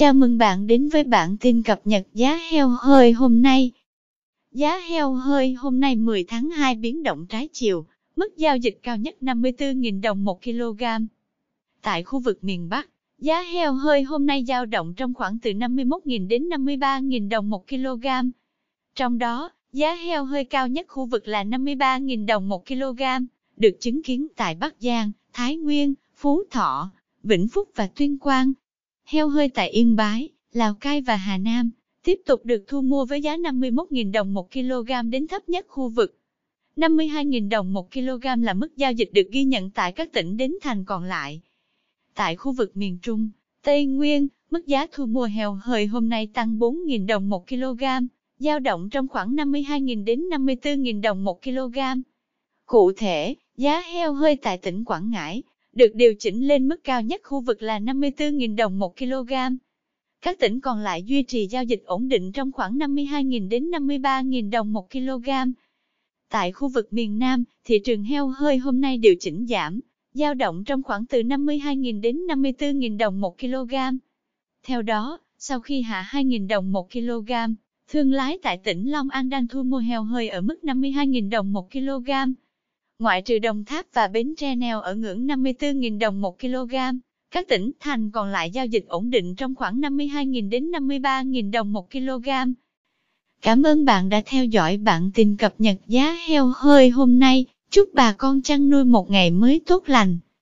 Chào mừng bạn đến với bản tin cập nhật giá heo hơi hôm nay. Giá heo hơi hôm nay 10 tháng 2 biến động trái chiều, mức giao dịch cao nhất 54.000 đồng 1 kg. Tại khu vực miền Bắc, giá heo hơi hôm nay dao động trong khoảng từ 51.000 đến 53.000 đồng 1 kg. Trong đó, giá heo hơi cao nhất khu vực là 53.000 đồng 1 kg, được chứng kiến tại Bắc Giang, Thái Nguyên, Phú Thọ, Vĩnh Phúc và Tuyên Quang. Heo hơi tại Yên Bái, Lào Cai và Hà Nam tiếp tục được thu mua với giá 51.000 đồng 1 kg đến thấp nhất khu vực. 52.000 đồng 1 kg là mức giao dịch được ghi nhận tại các tỉnh đến thành còn lại. Tại khu vực miền Trung, Tây Nguyên, mức giá thu mua heo hơi hôm nay tăng 4.000 đồng 1 kg, giao động trong khoảng 52.000 đến 54.000 đồng 1 kg. Cụ thể, giá heo hơi tại tỉnh Quảng Ngãi được điều chỉnh lên mức cao nhất khu vực là 54.000 đồng 1 kg. Các tỉnh còn lại duy trì giao dịch ổn định trong khoảng 52.000 đến 53.000 đồng 1 kg. Tại khu vực miền Nam, thị trường heo hơi hôm nay điều chỉnh giảm, giao động trong khoảng từ 52.000 đến 54.000 đồng 1 kg. Theo đó, sau khi hạ 2.000 đồng 1 kg, thương lái tại tỉnh Long An đang thu mua heo hơi ở mức 52.000 đồng 1 kg ngoại trừ Đồng Tháp và Bến Tre neo ở ngưỡng 54.000 đồng 1 kg. Các tỉnh, thành còn lại giao dịch ổn định trong khoảng 52.000 đến 53.000 đồng 1 kg. Cảm ơn bạn đã theo dõi bản tin cập nhật giá heo hơi hôm nay. Chúc bà con chăn nuôi một ngày mới tốt lành.